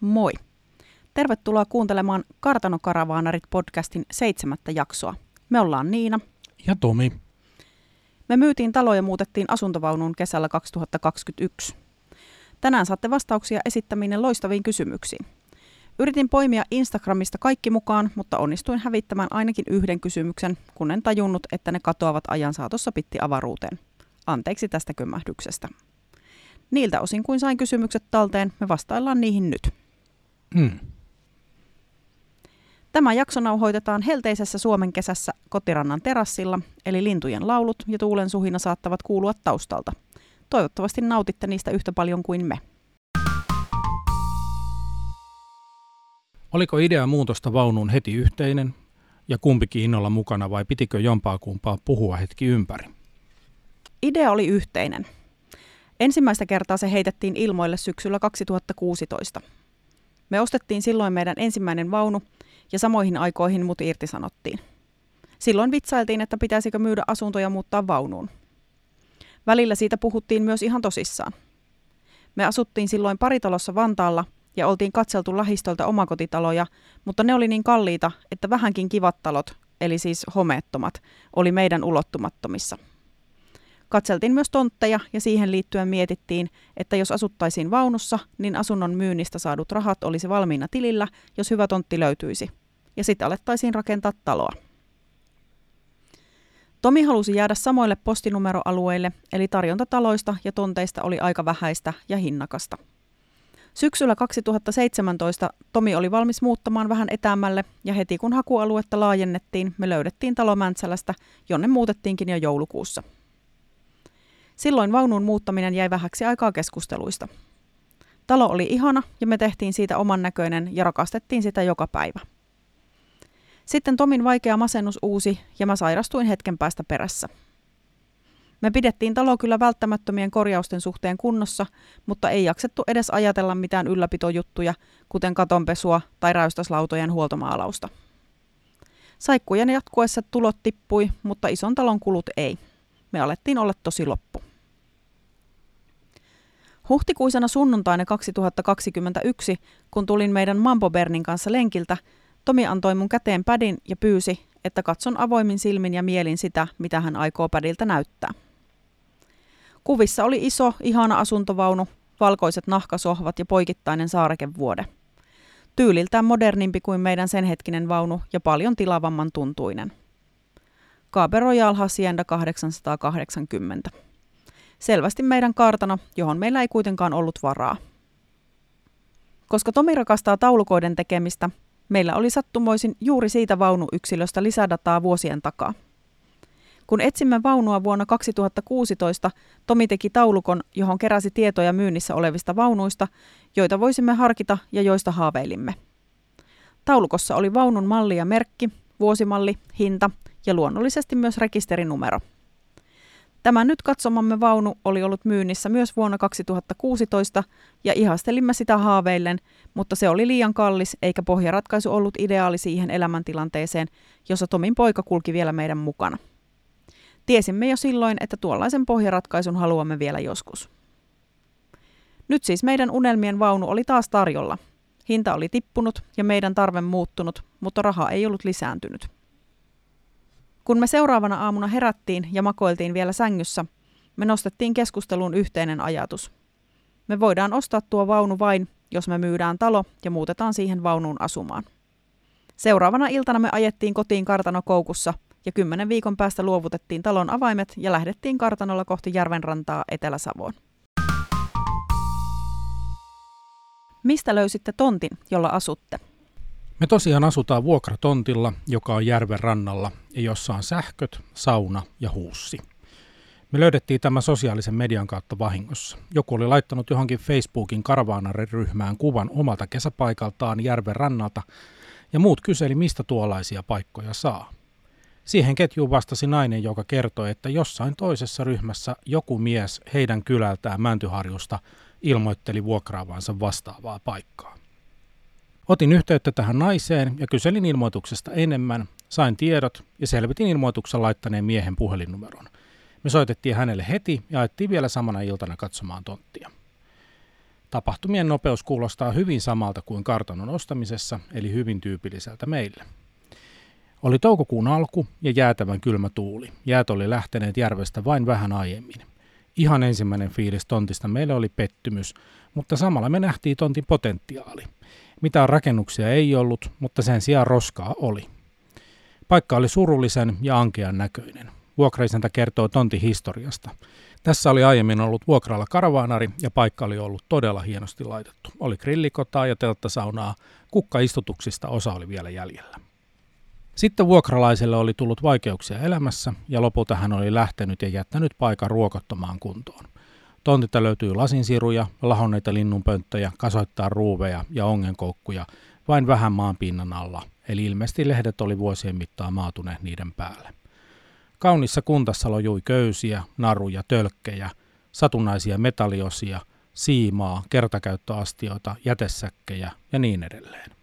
Moi! Tervetuloa kuuntelemaan Kartanokaravaanarit podcastin seitsemättä jaksoa. Me ollaan Niina. Ja Tomi. Me myytiin talo ja muutettiin asuntovaunuun kesällä 2021. Tänään saatte vastauksia esittäminen loistaviin kysymyksiin. Yritin poimia Instagramista kaikki mukaan, mutta onnistuin hävittämään ainakin yhden kysymyksen, kun en tajunnut, että ne katoavat ajan saatossa pitti avaruuteen. Anteeksi tästä kömmähdyksestä. Niiltä osin kuin sain kysymykset talteen, me vastaillaan niihin nyt. Mm. Tämä jakso nauhoitetaan helteisessä Suomen kesässä kotirannan terassilla, eli lintujen laulut ja tuulen suhina saattavat kuulua taustalta. Toivottavasti nautitte niistä yhtä paljon kuin me. Oliko idea muutosta vaunuun heti yhteinen ja kumpikin innolla mukana vai pitikö jompaa kumpaa puhua hetki ympäri? Idea oli yhteinen. Ensimmäistä kertaa se heitettiin ilmoille syksyllä 2016. Me ostettiin silloin meidän ensimmäinen vaunu ja samoihin aikoihin mut irtisanottiin. Silloin vitsailtiin, että pitäisikö myydä asuntoja muuttaa vaunuun. Välillä siitä puhuttiin myös ihan tosissaan. Me asuttiin silloin paritalossa Vantaalla ja oltiin katseltu lähistöltä omakotitaloja, mutta ne oli niin kalliita, että vähänkin kivat talot, eli siis homeettomat, oli meidän ulottumattomissa. Katseltiin myös tontteja ja siihen liittyen mietittiin, että jos asuttaisiin vaunussa, niin asunnon myynnistä saadut rahat olisi valmiina tilillä, jos hyvä tontti löytyisi. Ja sitten alettaisiin rakentaa taloa. Tomi halusi jäädä samoille postinumeroalueille, eli tarjonta taloista ja tonteista oli aika vähäistä ja hinnakasta. Syksyllä 2017 Tomi oli valmis muuttamaan vähän etäämmälle ja heti kun hakualuetta laajennettiin, me löydettiin talo Mäntsälästä, jonne muutettiinkin jo joulukuussa. Silloin vaunun muuttaminen jäi vähäksi aikaa keskusteluista. Talo oli ihana ja me tehtiin siitä oman näköinen ja rakastettiin sitä joka päivä. Sitten Tomin vaikea masennus uusi ja mä sairastuin hetken päästä perässä. Me pidettiin talo kyllä välttämättömien korjausten suhteen kunnossa, mutta ei jaksettu edes ajatella mitään ylläpitojuttuja, kuten katonpesua tai räystäslautojen huoltomaalausta. Saikkujen jatkuessa tulot tippui, mutta ison talon kulut ei. Me alettiin olla tosi loppu. Huhtikuisena sunnuntaina 2021, kun tulin meidän Mambo Bernin kanssa lenkiltä, Tomi antoi mun käteen pädin ja pyysi, että katson avoimin silmin ja mielin sitä, mitä hän aikoo pädiltä näyttää. Kuvissa oli iso, ihana asuntovaunu, valkoiset nahkasohvat ja poikittainen saarekevuode. Tyyliltään modernimpi kuin meidän sen hetkinen vaunu ja paljon tilavamman tuntuinen. Cabe Royal Hacienda 880. Selvästi meidän kartano, johon meillä ei kuitenkaan ollut varaa. Koska Tomi rakastaa taulukoiden tekemistä, meillä oli sattumoisin juuri siitä vaunuyksilöstä lisädataa vuosien takaa. Kun etsimme vaunua vuonna 2016, Tomi teki taulukon, johon keräsi tietoja myynnissä olevista vaunuista, joita voisimme harkita ja joista haaveilimme. Taulukossa oli vaunun malli ja merkki, vuosimalli, hinta ja luonnollisesti myös rekisterinumero. Tämä nyt katsomamme vaunu oli ollut myynnissä myös vuonna 2016 ja ihastelimme sitä haaveillen, mutta se oli liian kallis eikä pohjaratkaisu ollut ideaali siihen elämäntilanteeseen, jossa Tomin poika kulki vielä meidän mukana. Tiesimme jo silloin, että tuollaisen pohjaratkaisun haluamme vielä joskus. Nyt siis meidän unelmien vaunu oli taas tarjolla. Hinta oli tippunut ja meidän tarve muuttunut, mutta raha ei ollut lisääntynyt. Kun me seuraavana aamuna herättiin ja makoiltiin vielä sängyssä, me nostettiin keskusteluun yhteinen ajatus. Me voidaan ostaa tuo vaunu vain, jos me myydään talo ja muutetaan siihen vaunuun asumaan. Seuraavana iltana me ajettiin kotiin kartanokoukussa ja kymmenen viikon päästä luovutettiin talon avaimet ja lähdettiin kartanolla kohti järvenrantaa Etelä-Savoon. Mistä löysitte tontin, jolla asutte? Me tosiaan asutaan vuokratontilla, joka on järven rannalla ja jossa on sähköt, sauna ja huussi. Me löydettiin tämä sosiaalisen median kautta vahingossa. Joku oli laittanut johonkin Facebookin karavaanariryhmään kuvan omalta kesäpaikaltaan järven rannalta ja muut kyseli, mistä tuollaisia paikkoja saa. Siihen ketjuun vastasi nainen, joka kertoi, että jossain toisessa ryhmässä joku mies heidän kylältään Mäntyharjusta ilmoitteli vuokraavansa vastaavaa paikkaa. Otin yhteyttä tähän naiseen ja kyselin ilmoituksesta enemmän, sain tiedot ja selvitin ilmoituksen laittaneen miehen puhelinnumeron. Me soitettiin hänelle heti ja ajettiin vielä samana iltana katsomaan tonttia. Tapahtumien nopeus kuulostaa hyvin samalta kuin kartanon ostamisessa, eli hyvin tyypilliseltä meille. Oli toukokuun alku ja jäätävän kylmä tuuli. Jäät oli lähteneet järvestä vain vähän aiemmin. Ihan ensimmäinen fiilis tontista meille oli pettymys, mutta samalla me nähtiin tontin potentiaali. Mitään rakennuksia ei ollut, mutta sen sijaan roskaa oli. Paikka oli surullisen ja ankean näköinen. Vuokraisäntä kertoo tontin historiasta. Tässä oli aiemmin ollut vuokralla karavaanari ja paikka oli ollut todella hienosti laitettu. Oli grillikotaa ja telttasaunaa, kukkaistutuksista osa oli vielä jäljellä. Sitten vuokralaiselle oli tullut vaikeuksia elämässä ja lopulta hän oli lähtenyt ja jättänyt paikan ruokottomaan kuntoon. Tontilta löytyy lasinsiruja, lahonneita linnunpönttöjä, kasoittaa ruuveja ja ongenkoukkuja vain vähän maan pinnan alla, eli ilmeisesti lehdet oli vuosien mittaan maatuneet niiden päälle. Kaunissa kuntassa lojui köysiä, naruja, tölkkejä, satunnaisia metalliosia, siimaa, kertakäyttöastioita, jätesäkkejä ja niin edelleen.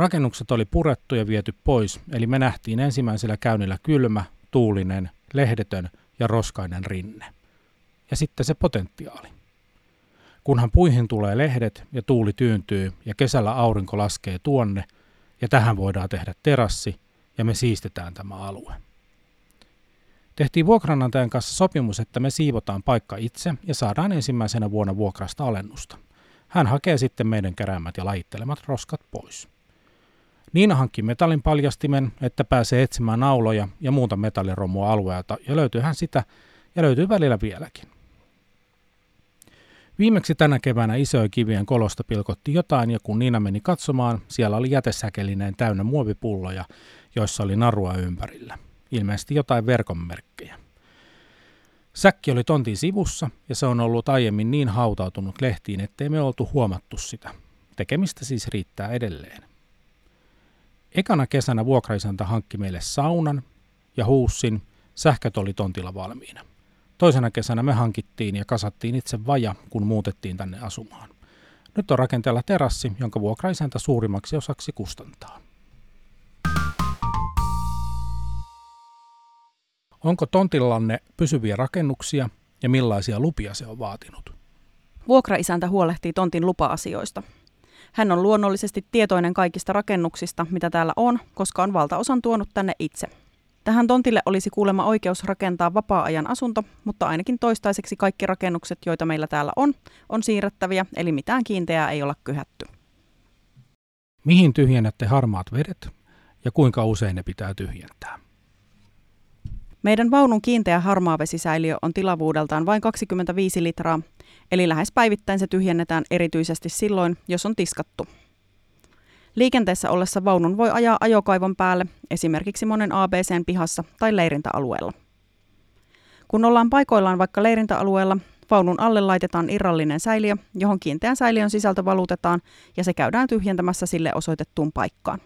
Rakennukset oli purettu ja viety pois, eli me nähtiin ensimmäisellä käynnillä kylmä, tuulinen, lehdetön ja roskainen rinne. Ja sitten se potentiaali. Kunhan puihin tulee lehdet ja tuuli tyyntyy ja kesällä aurinko laskee tuonne, ja tähän voidaan tehdä terassi, ja me siistetään tämä alue. Tehtiin vuokranantajan kanssa sopimus, että me siivotaan paikka itse ja saadaan ensimmäisenä vuonna vuokrasta alennusta. Hän hakee sitten meidän keräämät ja lajittelemat roskat pois. Niina hankki metallin paljastimen, että pääsee etsimään nauloja ja muuta metalliromua alueelta, ja löytyy hän sitä, ja löytyy välillä vieläkin. Viimeksi tänä keväänä isojen kivien kolosta pilkotti jotain, ja kun Niina meni katsomaan, siellä oli jätesäkelineen täynnä muovipulloja, joissa oli narua ympärillä. Ilmeisesti jotain verkonmerkkejä. Säkki oli tontin sivussa, ja se on ollut aiemmin niin hautautunut lehtiin, ettei me oltu huomattu sitä. Tekemistä siis riittää edelleen. Ekana kesänä vuokraisäntä hankki meille saunan ja huussin, sähköt oli tontilla valmiina. Toisena kesänä me hankittiin ja kasattiin itse vaja, kun muutettiin tänne asumaan. Nyt on rakenteella terassi, jonka vuokraisäntä suurimmaksi osaksi kustantaa. Onko tontillanne pysyviä rakennuksia ja millaisia lupia se on vaatinut? Vuokraisäntä huolehtii tontin lupa-asioista. Hän on luonnollisesti tietoinen kaikista rakennuksista, mitä täällä on, koska on valtaosan tuonut tänne itse. Tähän tontille olisi kuulemma oikeus rakentaa vapaa-ajan asunto, mutta ainakin toistaiseksi kaikki rakennukset, joita meillä täällä on, on siirrettäviä, eli mitään kiinteää ei olla kyhätty. Mihin tyhjennätte harmaat vedet ja kuinka usein ne pitää tyhjentää? Meidän vaunun kiinteä harmaavesisäiliö on tilavuudeltaan vain 25 litraa, eli lähes päivittäin se tyhjennetään erityisesti silloin, jos on tiskattu. Liikenteessä ollessa vaunun voi ajaa ajokaivon päälle, esimerkiksi monen ABCn pihassa tai leirintäalueella. Kun ollaan paikoillaan vaikka leirintäalueella, vaunun alle laitetaan irrallinen säiliö, johon kiinteän säiliön sisältö valutetaan ja se käydään tyhjentämässä sille osoitettuun paikkaan.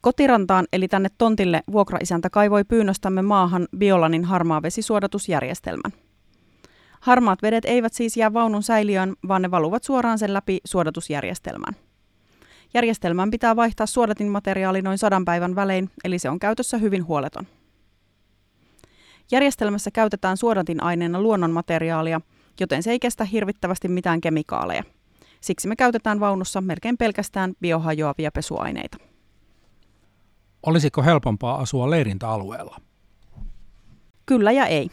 Kotirantaan eli tänne tontille vuokraisäntä kaivoi pyynnöstämme maahan Biolanin harmaavesisuodatusjärjestelmän. Harmaat vedet eivät siis jää vaunun säiliöön, vaan ne valuvat suoraan sen läpi suodatusjärjestelmään. Järjestelmän pitää vaihtaa suodatin materiaali noin sadan päivän välein, eli se on käytössä hyvin huoleton. Järjestelmässä käytetään suodatin aineena luonnonmateriaalia, joten se ei kestä hirvittävästi mitään kemikaaleja. Siksi me käytetään vaunussa melkein pelkästään biohajoavia pesuaineita. Olisiko helpompaa asua leirintäalueella? Kyllä ja ei.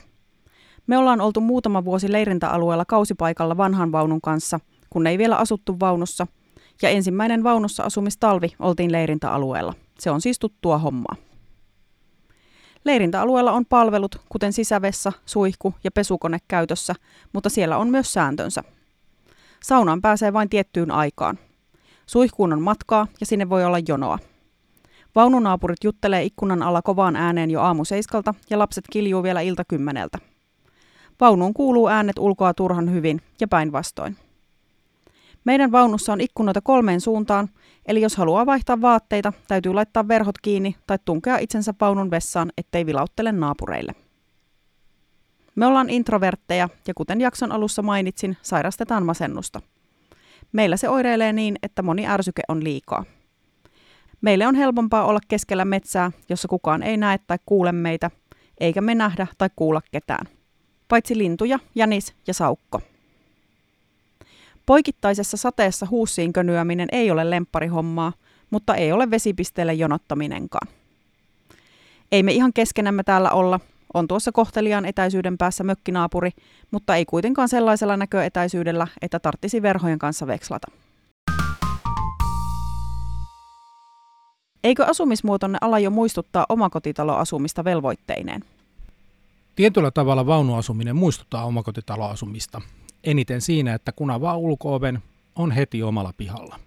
Me ollaan oltu muutama vuosi leirintäalueella kausipaikalla vanhan vaunun kanssa, kun ei vielä asuttu vaunussa, ja ensimmäinen vaunussa asumistalvi oltiin leirintäalueella. Se on siis tuttua hommaa. Leirintäalueella on palvelut, kuten sisävessa, suihku ja pesukone käytössä, mutta siellä on myös sääntönsä. Saunaan pääsee vain tiettyyn aikaan. Suihkuun on matkaa ja sinne voi olla jonoa. Vaununaapurit juttelee ikkunan alla kovaan ääneen jo aamu seiskalta ja lapset kiljuu vielä ilta kymmeneltä. Vaunuun kuuluu äänet ulkoa turhan hyvin ja päinvastoin. Meidän vaunussa on ikkunoita kolmeen suuntaan, eli jos haluaa vaihtaa vaatteita, täytyy laittaa verhot kiinni tai tunkea itsensä vaunun vessaan, ettei vilauttele naapureille. Me ollaan introvertteja ja kuten jakson alussa mainitsin, sairastetaan masennusta. Meillä se oireilee niin, että moni ärsyke on liikaa. Meille on helpompaa olla keskellä metsää, jossa kukaan ei näe tai kuule meitä, eikä me nähdä tai kuulla ketään. Paitsi lintuja, jänis ja saukko. Poikittaisessa sateessa huussiin könyäminen ei ole lempparihommaa, mutta ei ole vesipisteelle jonottaminenkaan. Ei me ihan keskenämme täällä olla, on tuossa kohteliaan etäisyyden päässä mökkinaapuri, mutta ei kuitenkaan sellaisella näköetäisyydellä, että tarttisi verhojen kanssa vekslata. Eikö asumismuotonne ala jo muistuttaa omakotitaloasumista velvoitteineen? Tietyllä tavalla vaunuasuminen muistuttaa omakotitaloasumista. Eniten siinä, että kun avaa ulkooven, on heti omalla pihalla.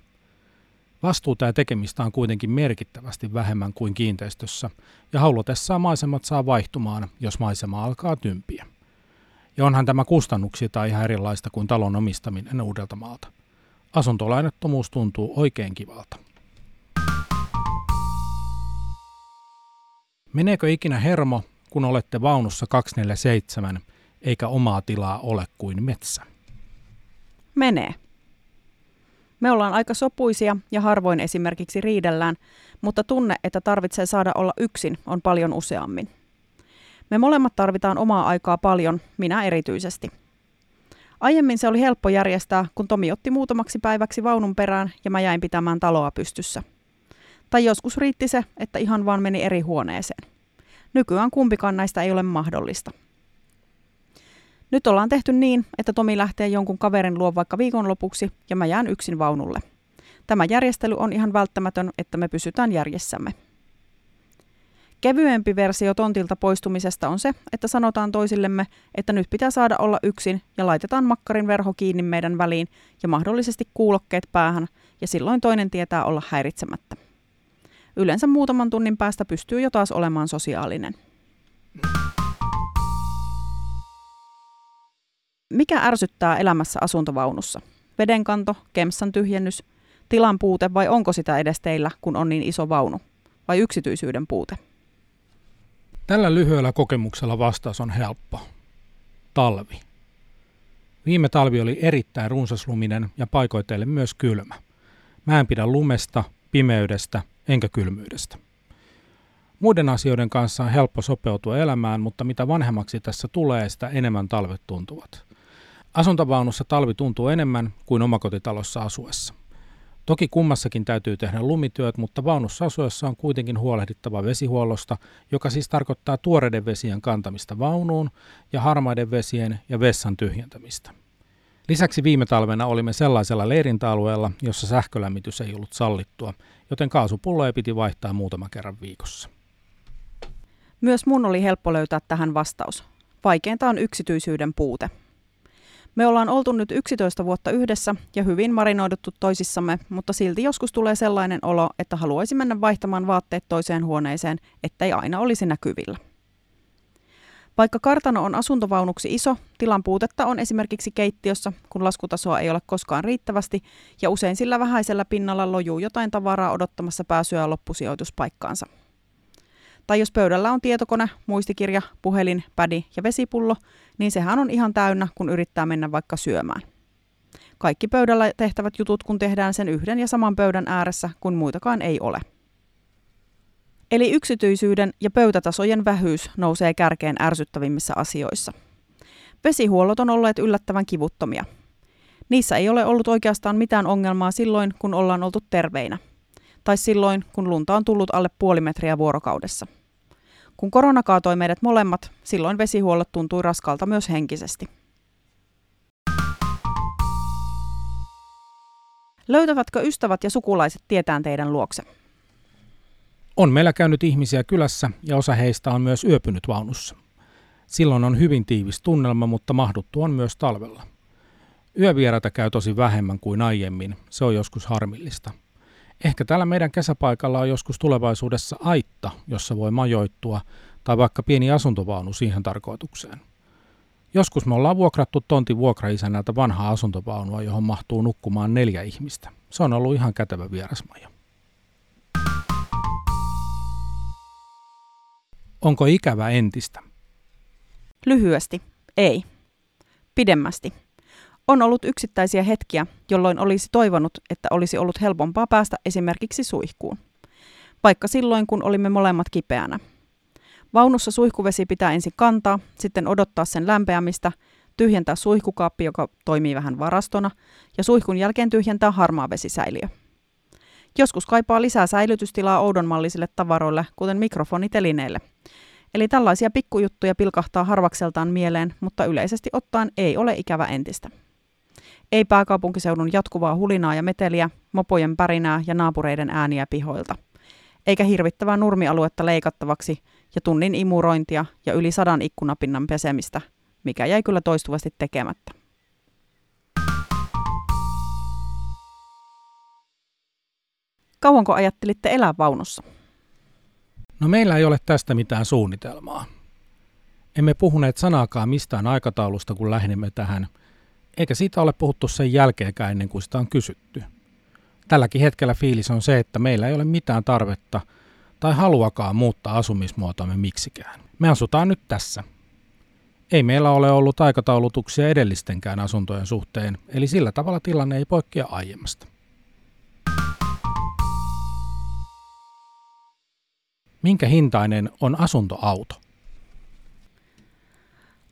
Vastuuta ja tekemistä on kuitenkin merkittävästi vähemmän kuin kiinteistössä, ja haulutessaan maisemat saa vaihtumaan, jos maisema alkaa tympiä. Ja onhan tämä kustannuksilta ihan erilaista kuin talon omistaminen uudelta maalta. Asuntolainattomuus tuntuu oikein kivalta. Meneekö ikinä hermo, kun olette vaunussa 247, eikä omaa tilaa ole kuin metsä? Menee. Me ollaan aika sopuisia ja harvoin esimerkiksi riidellään, mutta tunne, että tarvitsee saada olla yksin, on paljon useammin. Me molemmat tarvitaan omaa aikaa paljon, minä erityisesti. Aiemmin se oli helppo järjestää, kun Tomi otti muutamaksi päiväksi vaunun perään ja mä jäin pitämään taloa pystyssä. Tai joskus riitti se, että ihan vaan meni eri huoneeseen. Nykyään kumpikaan näistä ei ole mahdollista. Nyt ollaan tehty niin, että Tomi lähtee jonkun kaverin luo vaikka viikonlopuksi ja mä jään yksin vaunulle. Tämä järjestely on ihan välttämätön, että me pysytään järjessämme. Kevyempi versio tontilta poistumisesta on se, että sanotaan toisillemme, että nyt pitää saada olla yksin ja laitetaan makkarin verho kiinni meidän väliin ja mahdollisesti kuulokkeet päähän ja silloin toinen tietää olla häiritsemättä. Yleensä muutaman tunnin päästä pystyy jo taas olemaan sosiaalinen. Mikä ärsyttää elämässä asuntovaunussa? Vedenkanto, kemsan tyhjennys, tilan puute vai onko sitä edes teillä, kun on niin iso vaunu? Vai yksityisyyden puute? Tällä lyhyellä kokemuksella vastaus on helppo. Talvi. Viime talvi oli erittäin runsasluminen ja paikoitelle myös kylmä. Mä en pidä lumesta, pimeydestä enkä kylmyydestä. Muiden asioiden kanssa on helppo sopeutua elämään, mutta mitä vanhemmaksi tässä tulee, sitä enemmän talvet tuntuvat. Asuntovaunussa talvi tuntuu enemmän kuin omakotitalossa asuessa. Toki kummassakin täytyy tehdä lumityöt, mutta vaunussa asuessa on kuitenkin huolehdittava vesihuollosta, joka siis tarkoittaa tuoreiden vesien kantamista vaunuun ja harmaiden vesien ja vessan tyhjentämistä. Lisäksi viime talvena olimme sellaisella leirintäalueella, jossa sähkölämmitys ei ollut sallittua, joten kaasupulloja piti vaihtaa muutama kerran viikossa. Myös mun oli helppo löytää tähän vastaus. Vaikeinta on yksityisyyden puute. Me ollaan oltu nyt 11 vuotta yhdessä ja hyvin marinoiduttu toisissamme, mutta silti joskus tulee sellainen olo, että haluaisi mennä vaihtamaan vaatteet toiseen huoneeseen, ettei aina olisi näkyvillä. Vaikka kartano on asuntovaunuksi iso, tilan puutetta on esimerkiksi keittiössä, kun laskutasoa ei ole koskaan riittävästi ja usein sillä vähäisellä pinnalla lojuu jotain tavaraa odottamassa pääsyä loppusijoituspaikkaansa. Tai jos pöydällä on tietokone, muistikirja, puhelin, pädi ja vesipullo, niin sehän on ihan täynnä, kun yrittää mennä vaikka syömään. Kaikki pöydällä tehtävät jutut, kun tehdään sen yhden ja saman pöydän ääressä, kun muitakaan ei ole. Eli yksityisyyden ja pöytätasojen vähyys nousee kärkeen ärsyttävimmissä asioissa. Vesihuollot on olleet yllättävän kivuttomia. Niissä ei ole ollut oikeastaan mitään ongelmaa silloin, kun ollaan oltu terveinä. Tai silloin, kun lunta on tullut alle puoli metriä vuorokaudessa. Kun korona kaatoi meidät molemmat, silloin vesihuollot tuntui raskalta myös henkisesti. Löytävätkö ystävät ja sukulaiset tietään teidän luokse? On meillä käynyt ihmisiä kylässä ja osa heistä on myös yöpynyt vaunussa. Silloin on hyvin tiivis tunnelma, mutta mahduttu on myös talvella. Yövieraita käy tosi vähemmän kuin aiemmin, se on joskus harmillista. Ehkä täällä meidän kesäpaikalla on joskus tulevaisuudessa aitta, jossa voi majoittua, tai vaikka pieni asuntovaunu siihen tarkoitukseen. Joskus me ollaan vuokrattu tontin vuokraisänältä vanhaa asuntovaunua, johon mahtuu nukkumaan neljä ihmistä. Se on ollut ihan kätevä vierasmaja. Onko ikävä entistä? Lyhyesti, ei. Pidemmästi. On ollut yksittäisiä hetkiä, jolloin olisi toivonut, että olisi ollut helpompaa päästä esimerkiksi suihkuun. Vaikka silloin, kun olimme molemmat kipeänä. Vaunussa suihkuvesi pitää ensin kantaa, sitten odottaa sen lämpeämistä, tyhjentää suihkukaappi, joka toimii vähän varastona, ja suihkun jälkeen tyhjentää harmaa vesisäiliö. Joskus kaipaa lisää säilytystilaa oudonmallisille tavaroille, kuten mikrofonitelineille. Eli tällaisia pikkujuttuja pilkahtaa harvakseltaan mieleen, mutta yleisesti ottaen ei ole ikävä entistä. Ei pääkaupunkiseudun jatkuvaa hulinaa ja meteliä, mopojen pärinää ja naapureiden ääniä pihoilta. Eikä hirvittävää nurmialuetta leikattavaksi ja tunnin imurointia ja yli sadan ikkunapinnan pesemistä, mikä jäi kyllä toistuvasti tekemättä. Kauanko ajattelitte elää vaunussa? No meillä ei ole tästä mitään suunnitelmaa. Emme puhuneet sanaakaan mistään aikataulusta, kun lähdemme tähän, eikä siitä ole puhuttu sen jälkeenkään ennen kuin sitä on kysytty. Tälläkin hetkellä fiilis on se, että meillä ei ole mitään tarvetta tai haluakaan muuttaa asumismuotoamme miksikään. Me asutaan nyt tässä. Ei meillä ole ollut aikataulutuksia edellistenkään asuntojen suhteen, eli sillä tavalla tilanne ei poikkea aiemmasta. Minkä hintainen on asuntoauto?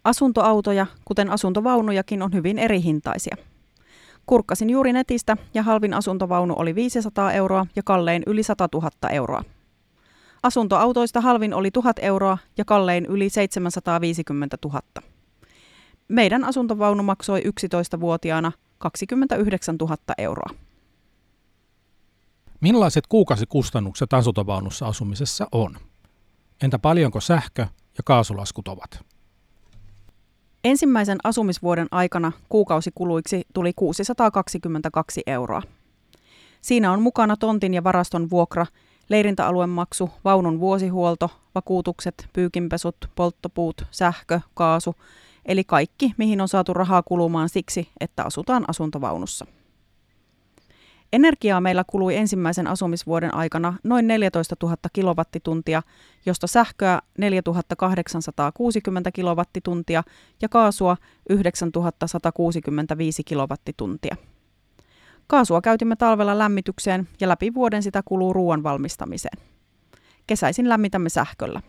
Asuntoautoja, kuten asuntovaunujakin, on hyvin eri hintaisia. Kurkkasin juuri netistä ja halvin asuntovaunu oli 500 euroa ja kallein yli 100 000 euroa. Asuntoautoista halvin oli 1000 euroa ja kallein yli 750 000. Meidän asuntovaunu maksoi 11-vuotiaana 29 000 euroa. Millaiset kuukausikustannukset asuntovaunussa asumisessa on? Entä paljonko sähkö- ja kaasulaskut ovat? Ensimmäisen asumisvuoden aikana kuukausikuluiksi tuli 622 euroa. Siinä on mukana tontin ja varaston vuokra, leirintäalueen maksu, vaunun vuosihuolto, vakuutukset, pyykinpesut, polttopuut, sähkö, kaasu, eli kaikki, mihin on saatu rahaa kulumaan siksi, että asutaan asuntovaunussa. Energiaa meillä kului ensimmäisen asumisvuoden aikana noin 14 000 kilowattituntia, josta sähköä 4860 kilowattituntia ja kaasua 9165 kilowattituntia. Kaasua käytimme talvella lämmitykseen ja läpi vuoden sitä kuluu ruoan valmistamiseen. Kesäisin lämmitämme sähköllä.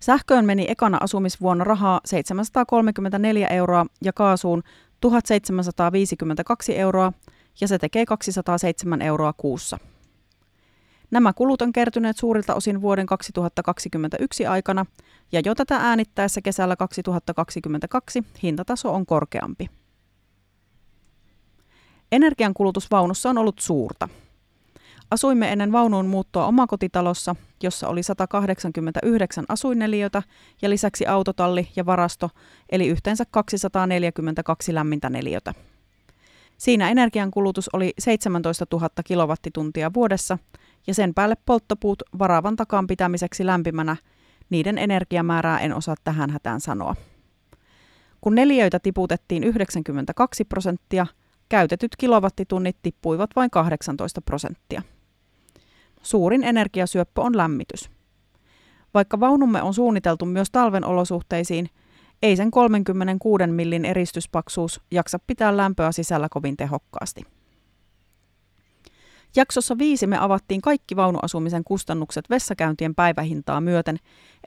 Sähköön meni ekana asumisvuonna rahaa 734 euroa ja kaasuun 1752 euroa ja se tekee 207 euroa kuussa. Nämä kulut on kertyneet suurilta osin vuoden 2021 aikana ja jo tätä äänittäessä kesällä 2022 hintataso on korkeampi. Energiankulutus vaunussa on ollut suurta. Asuimme ennen vaunuun muuttoa omakotitalossa, jossa oli 189 asuinneliötä ja lisäksi autotalli ja varasto, eli yhteensä 242 lämmintä neliötä. Siinä energiankulutus oli 17 000 kilowattituntia vuodessa ja sen päälle polttopuut varaavan takaan pitämiseksi lämpimänä, niiden energiamäärää en osaa tähän hätään sanoa. Kun neliöitä tiputettiin 92 prosenttia, käytetyt kilowattitunnit tippuivat vain 18 prosenttia. Suurin energiasyöppö on lämmitys. Vaikka vaunumme on suunniteltu myös talven olosuhteisiin, ei sen 36 millin eristyspaksuus jaksa pitää lämpöä sisällä kovin tehokkaasti. Jaksossa viisi me avattiin kaikki vaunuasumisen kustannukset vessakäyntien päivähintaa myöten,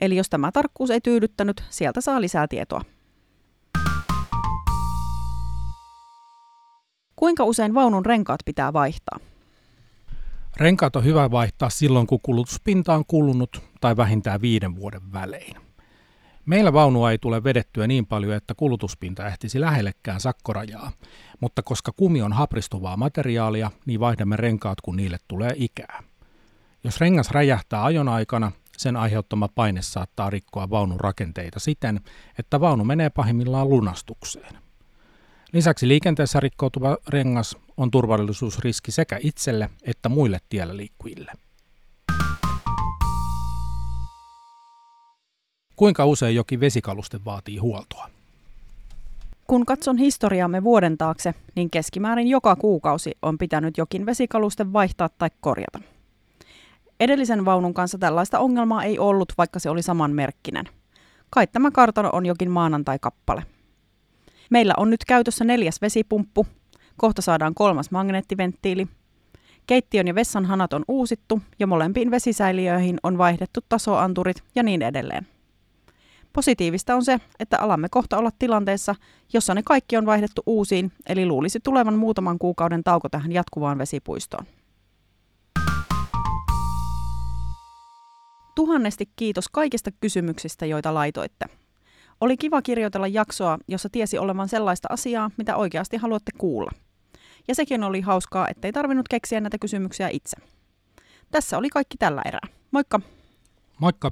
eli jos tämä tarkkuus ei tyydyttänyt, sieltä saa lisää tietoa. Kuinka usein vaunun renkaat pitää vaihtaa? Renkaat on hyvä vaihtaa silloin, kun kulutuspinta on kulunut tai vähintään viiden vuoden välein. Meillä vaunua ei tule vedettyä niin paljon, että kulutuspinta ehtisi lähellekään sakkorajaa, mutta koska kumi on hapristuvaa materiaalia, niin vaihdamme renkaat, kun niille tulee ikää. Jos rengas räjähtää ajon aikana, sen aiheuttama paine saattaa rikkoa vaunun rakenteita siten, että vaunu menee pahimmillaan lunastukseen. Lisäksi liikenteessä rikkoutuva rengas on turvallisuusriski sekä itselle että muille tiellä liikkujille. Kuinka usein jokin vesikaluste vaatii huoltoa? Kun katson historiaamme vuoden taakse, niin keskimäärin joka kuukausi on pitänyt jokin vesikaluste vaihtaa tai korjata. Edellisen vaunun kanssa tällaista ongelmaa ei ollut, vaikka se oli samanmerkkinen. Kai tämä kartano on jokin maanantai-kappale. Meillä on nyt käytössä neljäs vesipumppu, kohta saadaan kolmas magneettiventtiili. Keittiön ja vessan hanat on uusittu ja molempiin vesisäiliöihin on vaihdettu tasoanturit ja niin edelleen. Positiivista on se, että alamme kohta olla tilanteessa, jossa ne kaikki on vaihdettu uusiin, eli luulisi tulevan muutaman kuukauden tauko tähän jatkuvaan vesipuistoon. Tuhannesti kiitos kaikista kysymyksistä, joita laitoitte. Oli kiva kirjoitella jaksoa, jossa tiesi olevan sellaista asiaa, mitä oikeasti haluatte kuulla. Ja sekin oli hauskaa, ettei tarvinnut keksiä näitä kysymyksiä itse. Tässä oli kaikki tällä erää. Moikka! Moikka!